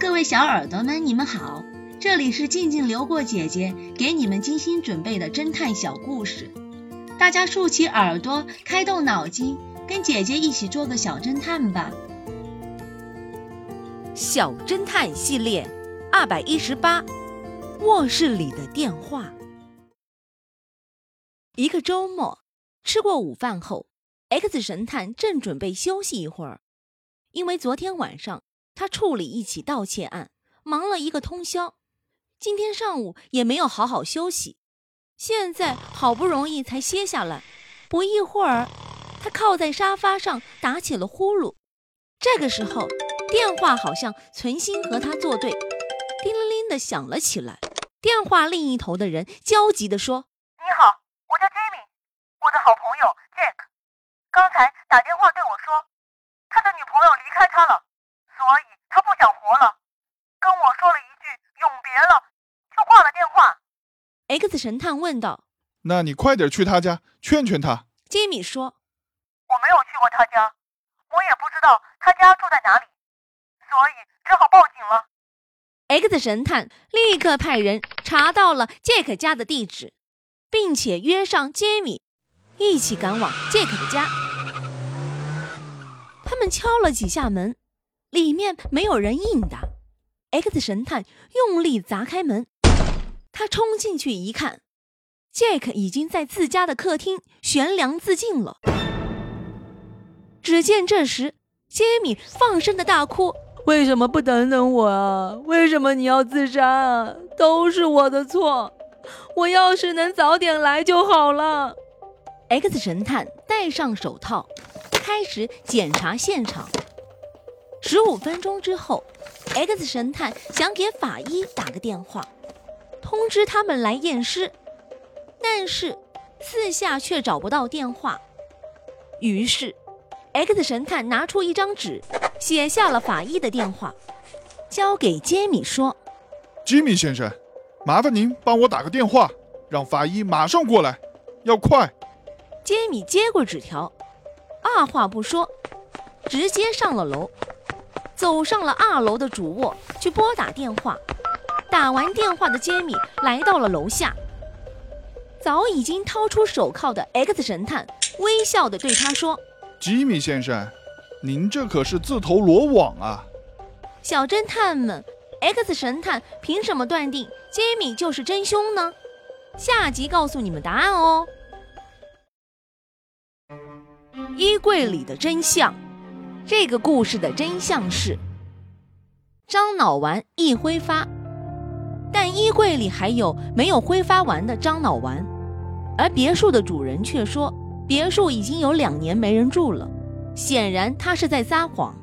各位小耳朵们，你们好，这里是静静流过姐姐给你们精心准备的侦探小故事，大家竖起耳朵，开动脑筋，跟姐姐一起做个小侦探吧。小侦探系列二百一十八，卧室里的电话。一个周末，吃过午饭后，X 神探正准备休息一会儿，因为昨天晚上。他处理一起盗窃案，忙了一个通宵，今天上午也没有好好休息，现在好不容易才歇下来。不一会儿，他靠在沙发上打起了呼噜。这个时候，电话好像存心和他作对，叮铃铃的响了起来。电话另一头的人焦急地说：“你好，我叫 Jimmy，我的好朋友 Jack，刚才打电话对我说，他的女朋友离开他了。”他不想活了，跟我说了一句永别了，就挂了电话。X 神探问道：“那你快点去他家劝劝他。”吉米说：“我没有去过他家，我也不知道他家住在哪里，所以只好报警了。”X 神探立刻派人查到了杰克家的地址，并且约上杰米一起赶往杰克的家。他们敲了几下门。里面没有人应答，X 神探用力砸开门，他冲进去一看，Jack 已经在自家的客厅悬梁自尽了。只见这时，杰米放声的大哭：“为什么不等等我啊？为什么你要自杀啊？都是我的错！我要是能早点来就好了。”X 神探戴上手套，开始检查现场。十五分钟之后，X 神探想给法医打个电话，通知他们来验尸，但是四下却找不到电话。于是，X 神探拿出一张纸，写下了法医的电话，交给杰米说：“吉米先生，麻烦您帮我打个电话，让法医马上过来，要快。”杰米接过纸条，二话不说，直接上了楼。走上了二楼的主卧去拨打电话。打完电话的杰米来到了楼下，早已经掏出手铐的 X 神探微笑地对他说：“吉米先生，您这可是自投罗网啊！”小侦探们，X 神探凭什么断定杰米就是真凶呢？下集告诉你们答案哦。衣柜里的真相。这个故事的真相是：樟脑丸易挥发，但衣柜里还有没有挥发完的樟脑丸，而别墅的主人却说别墅已经有两年没人住了，显然他是在撒谎。